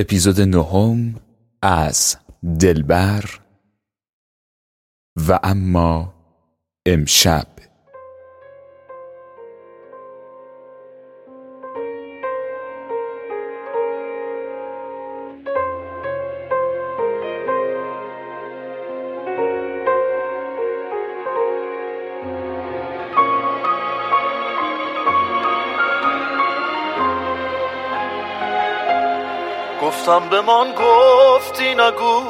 اپیزود نهم از دلبر و اما امشب. گفتم به من گفتی نگو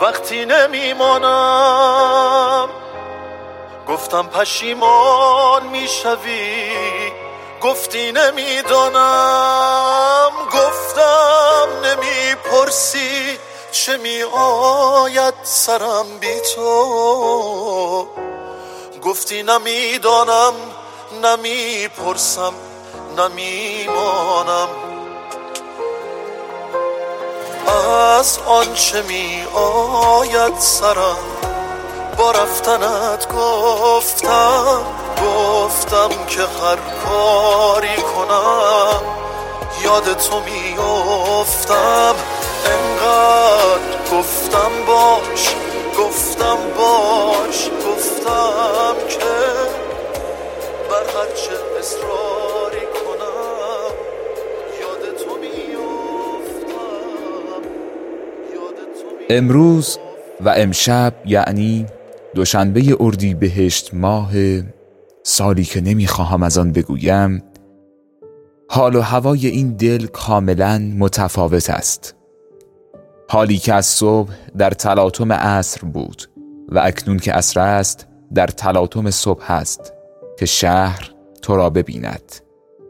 وقتی نمیمانم. گفتم پشیمان می‌شوی گفتی نمی‌دانم. گفتم نمی‌پرسی چه می آید سرم بی تو. گفتی نمی‌دانم نمی‌پرسم نمیمانم. از آنچه می آید سرم. با رفتنت گفتم گفتم که هر کاری کنم. یاد تو میافتم انقدر گفتم باش. امروز و امشب یعنی دوشنبه اردی بهشت ماه سالی که نمی‌خواهم از آن بگویم حال و هوای این دل کاملا متفاوت است. حالی که از صبح در تلاطم عصر بود و اکنون که عصر است در تلاطم صبح است که شهر تو را ببیند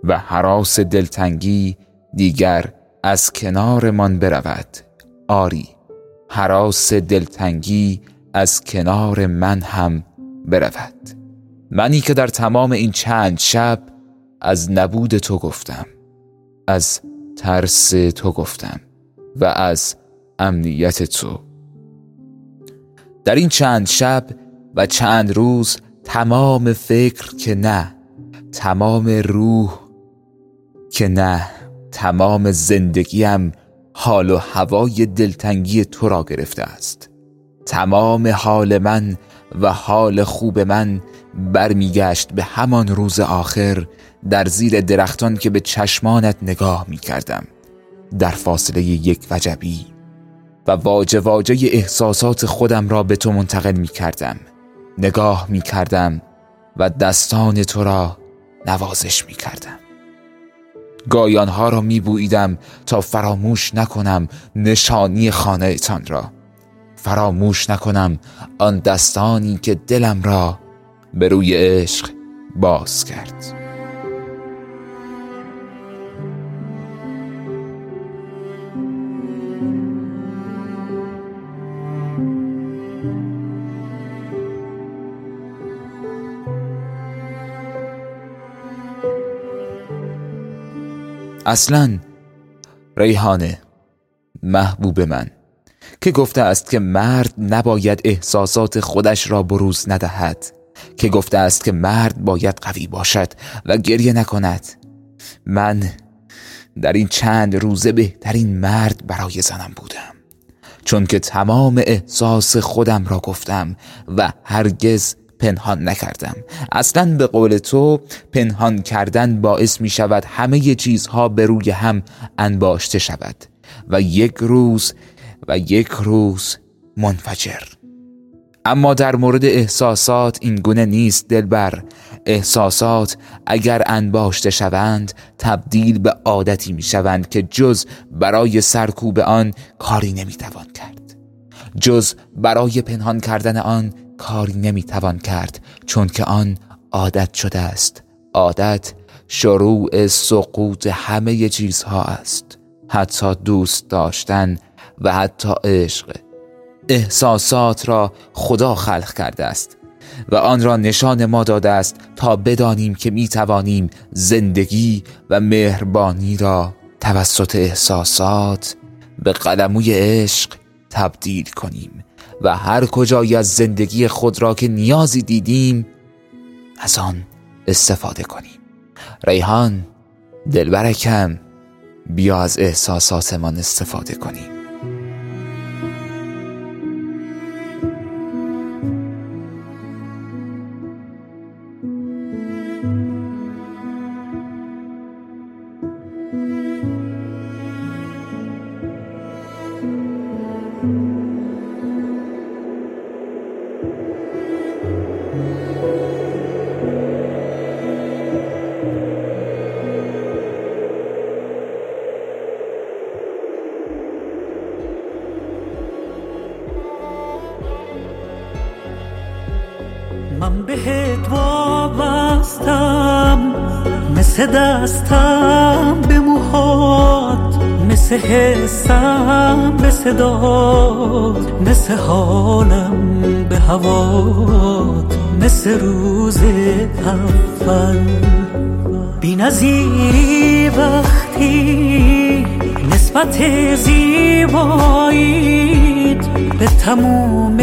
و حراس دلتنگی دیگر از کنارمان برود. آری. حراس دلتنگی از کنار من هم برود. منی که در تمام این چند شب از نبود تو گفتم از ترس تو گفتم و از امنیت تو. در این چند شب و چند روز تمام فکر که نه تمام روح که نه تمام زندگیم حال و هوای دلتنگی تو را گرفته است. تمام حال من و حال خوب من برمیگشت به همان روز آخر در زیر درختان که به چشمانت نگاه می کردم در فاصله یک وجبی و واجه واجه احساسات خودم را به تو منتقل می کردم نگاه می کردم و دستان تو را نوازش می کردم گایانها را می بویدم تا فراموش نکنم نشانی خانه تان را. فراموش نکنم آن دستانی که دلم را به روی عشق باز کرد. اصلا ریحانه محبوب من که گفته است که مرد نباید احساسات خودش را بروز ندهد که گفته است که مرد باید قوی باشد و گریه نکند. من در این چند روزه بهترین مرد برای زنم بودم چون که تمام احساس خودم را گفتم و هرگز پنهان نکردم. اصلا به قول تو پنهان کردن باعث می شود همه چیزها به روی هم انباشته شود و یک روز و یک روز منفجر. اما در مورد احساسات این گونه نیست دلبر. احساسات اگر انباشته شوند تبدیل به عادتی می شوند که جز برای سرکوب آن کاری نمی توان کرد. جز برای پنهان کردن آن کاری نمی توان کرد چون که آن عادت شده است. عادت شروع سقوط همه چیزها است. حتی دوست داشتن و حتی عشق. احساسات را خدا خلق کرده است و آن را نشان ما داده است تا بدانیم که می توانیم زندگی و مهربانی را توسط احساسات به قلموی عشق تبدیل کنیم. و هر کجایی از زندگی خود را که نیازی دیدیم از آن استفاده کنیم. ریحان دلبرکم بیا از احساساتمان استفاده کنیم. مثل دستم به موهات مثل حسم به صدات مثل حالم به هوات مثل روز اول. بی نظیری وقتی نسبت زیبایید به تموم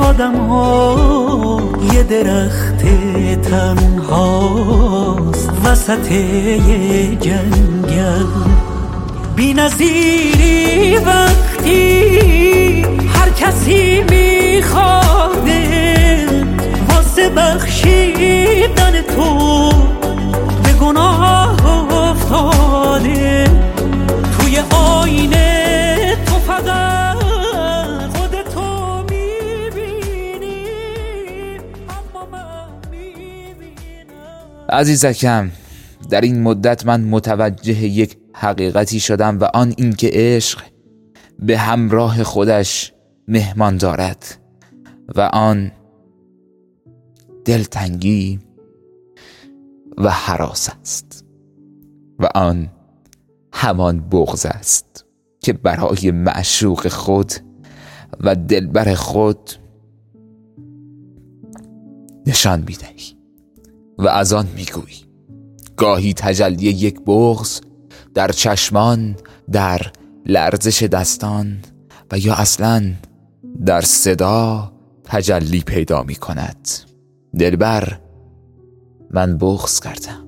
آدم ها یه درخت تنهاست وسط یه جنگل. بی نظیری وقتی هر کسی میخواده واسه بخشیدن تو به گناه افتاده. توی آینه عزیزکم در این مدت من متوجه یک حقیقتی شدم و آن اینکه عشق به همراه خودش مهمان دارد و آن دلتنگی و حراس است و آن همان بغض است که برای معشوق خود و دلبر خود نشان می‌دهی. و از آن می‌گویی. گاهی تجلی یک بغض در چشمان در لرزش دستان و یا اصلا در صدا تجلی پیدا می کند دلبر من بغض کردم.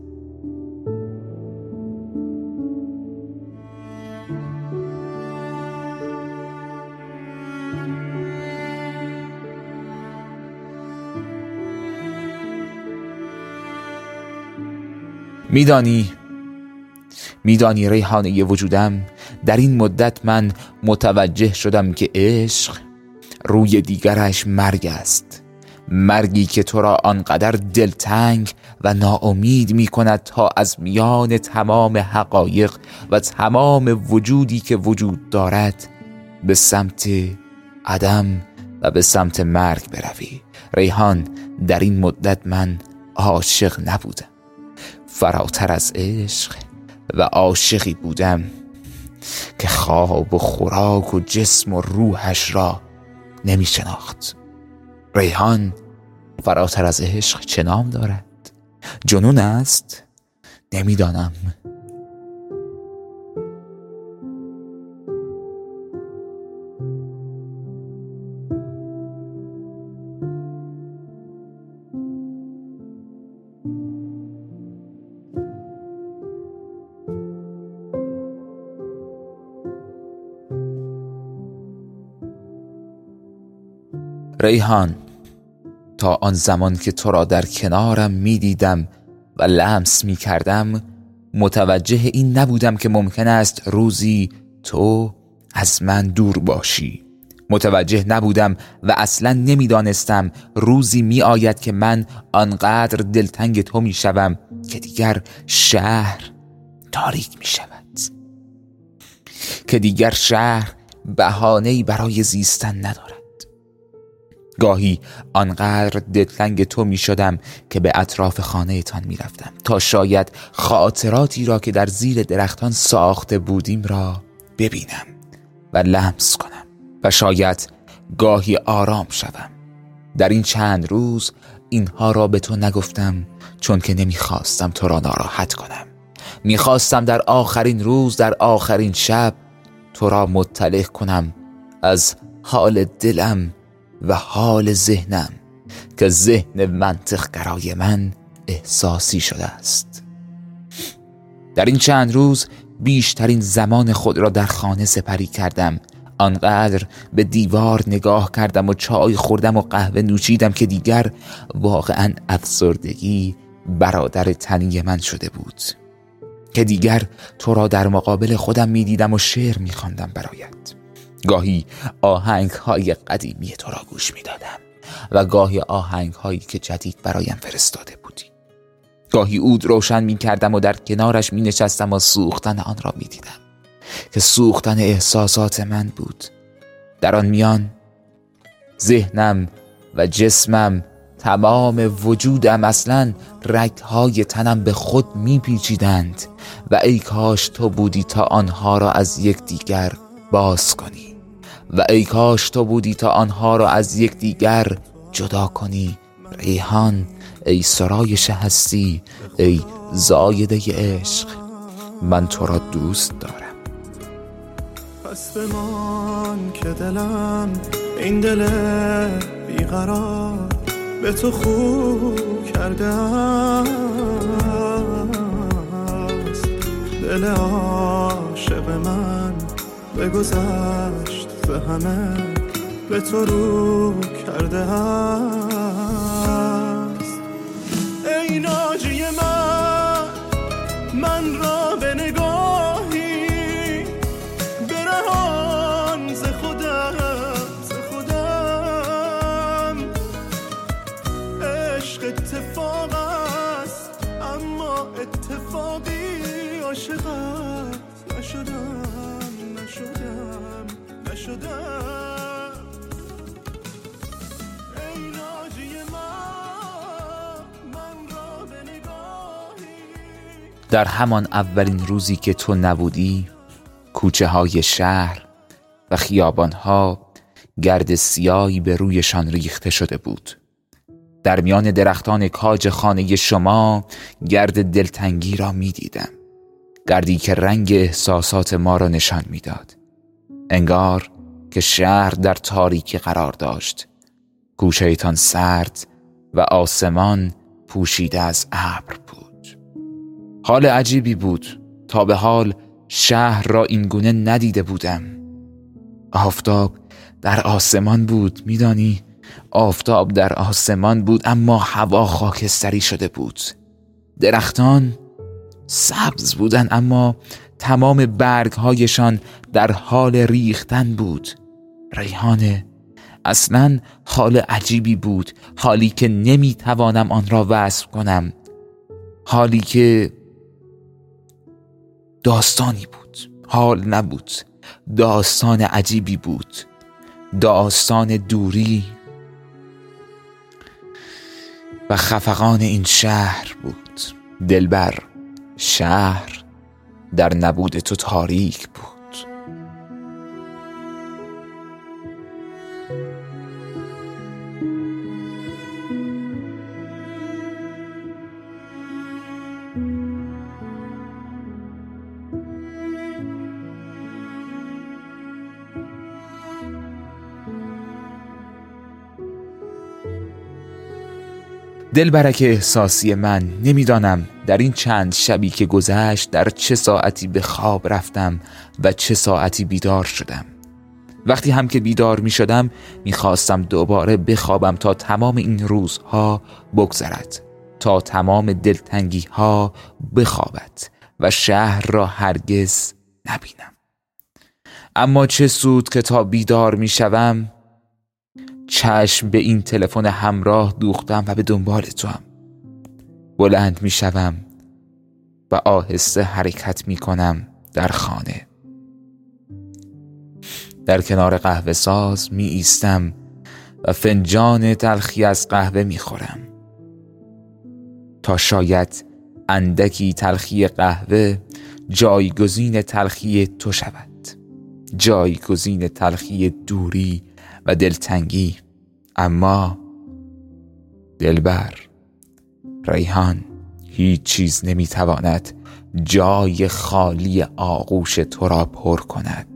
میدانی؟ میدانی ریحانه وجودم؟ در این مدت من متوجه شدم که عشق روی دیگرش مرگ است. مرگی که تو را آنقدر دلتنگ و ناامید می کند تا از میان تمام حقایق و تمام وجودی که وجود دارد به سمت عدم و به سمت مرگ بروی. ریحان در این مدت من عاشق نبودم. فراتر از عشق و عاشقی بودم که خواب و خوراک و جسم و روحش را نمی شناخت. ریحان فراتر از عشق چه نام دارد؟ جنون است؟ نمی‌دانم. ریحان تا آن زمان که تو را در کنارم می دیدم و لمس می کردم متوجه این نبودم که ممکن است روزی تو از من دور باشی. متوجه نبودم و اصلا نمی‌دانستم روزی می آید که من آنقدر دلتنگ تو می شوم که دیگر شهر تاریک می شود که دیگر شهر بهانه‌ای برای زیستن ندارد. گاهی آنقدر دلتنگ تو می شدم که به اطراف خانه تان می رفتم تا شاید خاطراتی را که در زیر درختان ساخته بودیم را ببینم و لمس کنم و شاید گاهی آرام شوم. در این چند روز اینها را به تو نگفتم چون که نمی‌خواستم تو را ناراحت کنم. می‌خواستم در آخرین روز در آخرین شب تو را مطلع کنم. از حال دلم و حال ذهنم که ذهن منطق گرای من احساسی شده است. در این چند روز بیشترین زمان خود را در خانه سپری کردم. آنقدر به دیوار نگاه کردم و چای خوردم و قهوه نوشیدم که دیگر واقعا افسردگی برادر تنی من شده بود. که دیگر تو را در مقابل خودم می‌دیدم و شعر میخواندم برایت. گاهی آهنگ های قدیمی تو را گوش می‌دادم و گاهی آهنگ هایی که جدید برایم فرستاده بودی. گاهی اود روشن می کردم و در کنارش می نشستم و سوختن آن را می دیدم که سوختن احساسات من بود. در آن میان ذهنم و جسمم تمام وجودم اصلا رگهای تنم به خود میپیچیدند و ای کاش تو بودی تا آنها را از یکدیگر باز کنی. و ای کاش تو بودی تا آنها را از یکدیگر جدا کنی ریحان ای سرایش هستی ای زایده عشق من تو را دوست دارم. پس من که دلم این دل بیقرار به تو خوب کرده است. دل عاشق من بگذشت. به همه به تو رو کرده است ای ناجی من من را در همان اولین روزی که تو نبودی کوچه های شهر و خیابان ها گرد سیایی به رویشان ریخته شده بود. در میان درختان کاج خانه شما گرد دلتنگی را می دیدم گردی که رنگ احساسات ما را نشان می‌داد. انگار که شهر در تاریکی قرار داشت. گوشهتان سرد و آسمان پوشیده از ابر بود. حال عجیبی بود تا به حال شهر را این گونه ندیده بودم. آفتاب در آسمان بود میدانی؟ آفتاب در آسمان بود اما هوا خاکستری شده بود. درختان سبز بودن اما تمام برگهایشان در حال ریختن بود. ریحانه. اصلا حال عجیبی بود حالی که نمی‌توانم آن را وصف کنم. حالی که داستانی بود. حال نبود. داستان عجیبی بود. داستان دوری و خفقان این شهر بود. دلبر شهر در نبود تو تاریک بود. دلبرک احساسی من نمی‌دانم در این چند شبی که گذشت در چه ساعتی به خواب رفتم و چه ساعتی بیدار شدم. وقتی هم که بیدار می شدم می خواستم دوباره بخوابم تا تمام این روزها بگذرد تا تمام دلتنگی ها بخوابد و شهر را هرگز نبینم. اما چه سود که تا بیدار می شوم چشم به این تلفن همراه دوختم و به دنبال تو هم. بلند می شوم و آهسته حرکت می کنم در خانه. در کنار قهوه ساز می ایستم و فنجان تلخی از قهوه می خورم. تا شاید اندکی تلخی قهوه جایگزین تلخی تو شود. جایگزین تلخی دوری و دلتنگی اما دلبر ریحان هیچ چیز نمی‌تواند جای خالی آغوش تو را پر کند.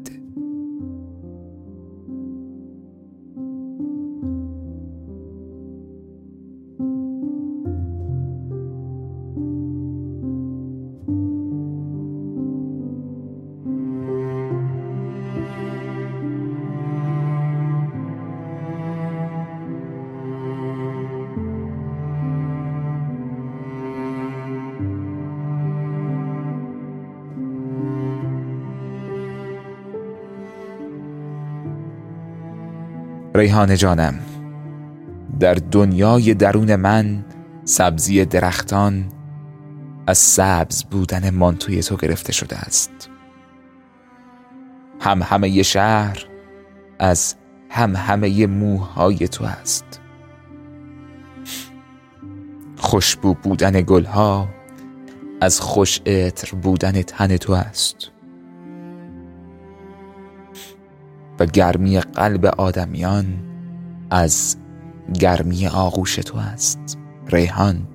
ریحان جانم. در دنیای درون من سبزی درختان از سبز بودن مانتوی تو گرفته شده است. هم همه شهر از هم همه موهای تو است. خوشبو بودن گلها از خوش عطر بودن تن تو است. و گرمی قلب آدمیان از گرمی آغوش تو است. ریحان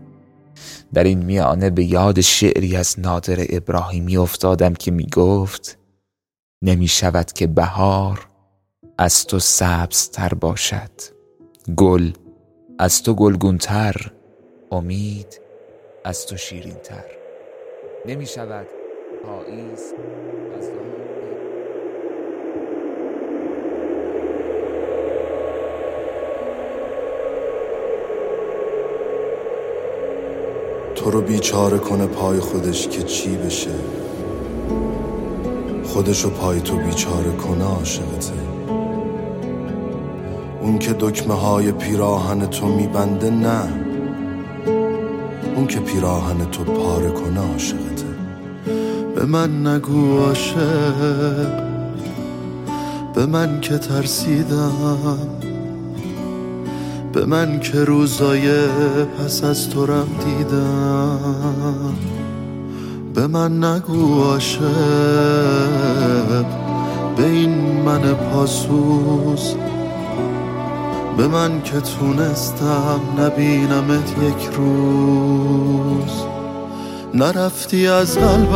در این میانه به یاد شعری از نادر ابراهیمی افتادم که می گفت نمی شود که بهار از تو سبزتر باشد. گل از تو گلگونتر امید از تو شیرینتر. نمی شود پاییز از تو رو بیچاره کنه پای خودش که چی بشه. خودشو پای تو بیچاره کنه عاشقته. اون که دکمه های پیراهن تو میبنده نه. اون که پیراهن تو پاره کنه عاشقته. به من نگو عاشق. به من که ترسیدم. به من که روزای پس از تو رم دیدم. به من نگو عاشق به این من پاسوز به من که تونستم نبینمت یک روز. نرفتی از قلبم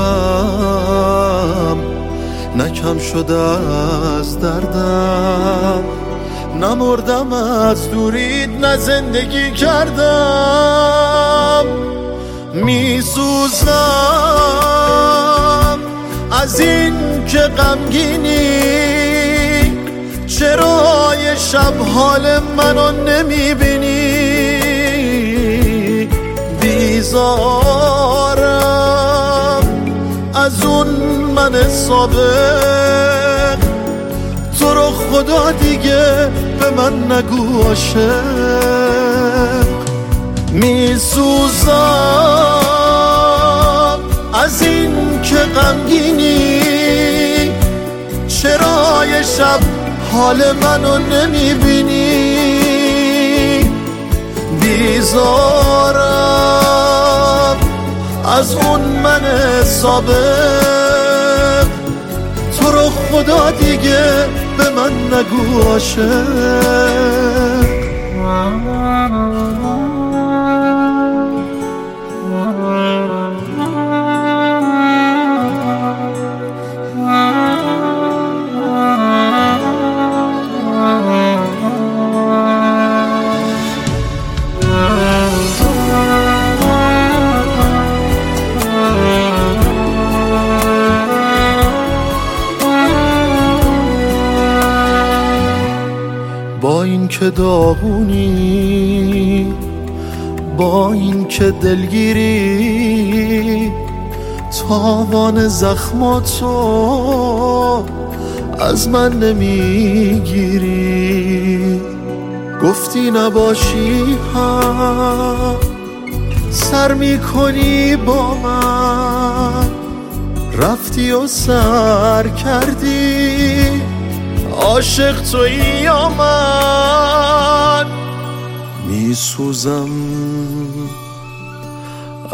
نکم شده از دردم. نمردم از دورید نه زندگی کردم. میسوزم. از این که غمگینی چرا شب حال منو نمی‌بینی. بیزارم. از اون من سابق. تو رو خدا دیگه به من نگو عاشق. میسوزم از این که غمگینی. چرا یه شب حال منو نمی‌بینی. بیزارم از اون من سابق خدا دیگه به من نگو عاشق. که داغونی با این که دلگیری تاوان زخماتو از من نمی‌گیری. گفتی نباشی هم سر می‌کنی با من. رفتی و سر کردی. عاشق توی یا من؟ میسوزم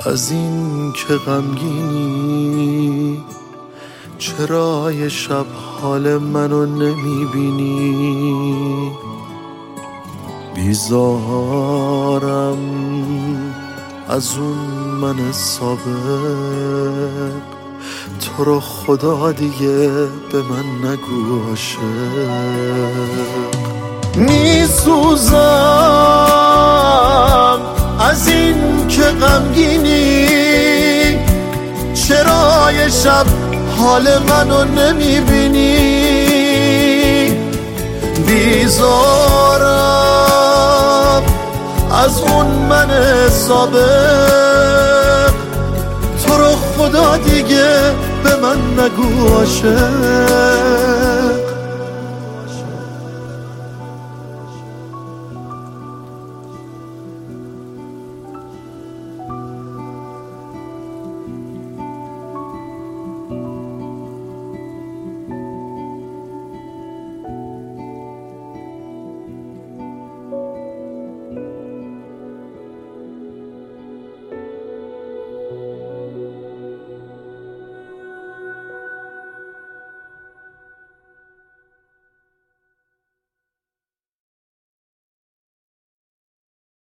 از این که غمگینی. چرا یه شب حال منو نمی‌بینی. بیزارم از اون من سابق تو رو خدا دیگه به من نگو عاشق. میسوزم از این که غمگینی. چرا یه شب حال منو نمی‌بینی. بیزارم از اون من سابق. تو رو خدا دیگه به من نگو عاشق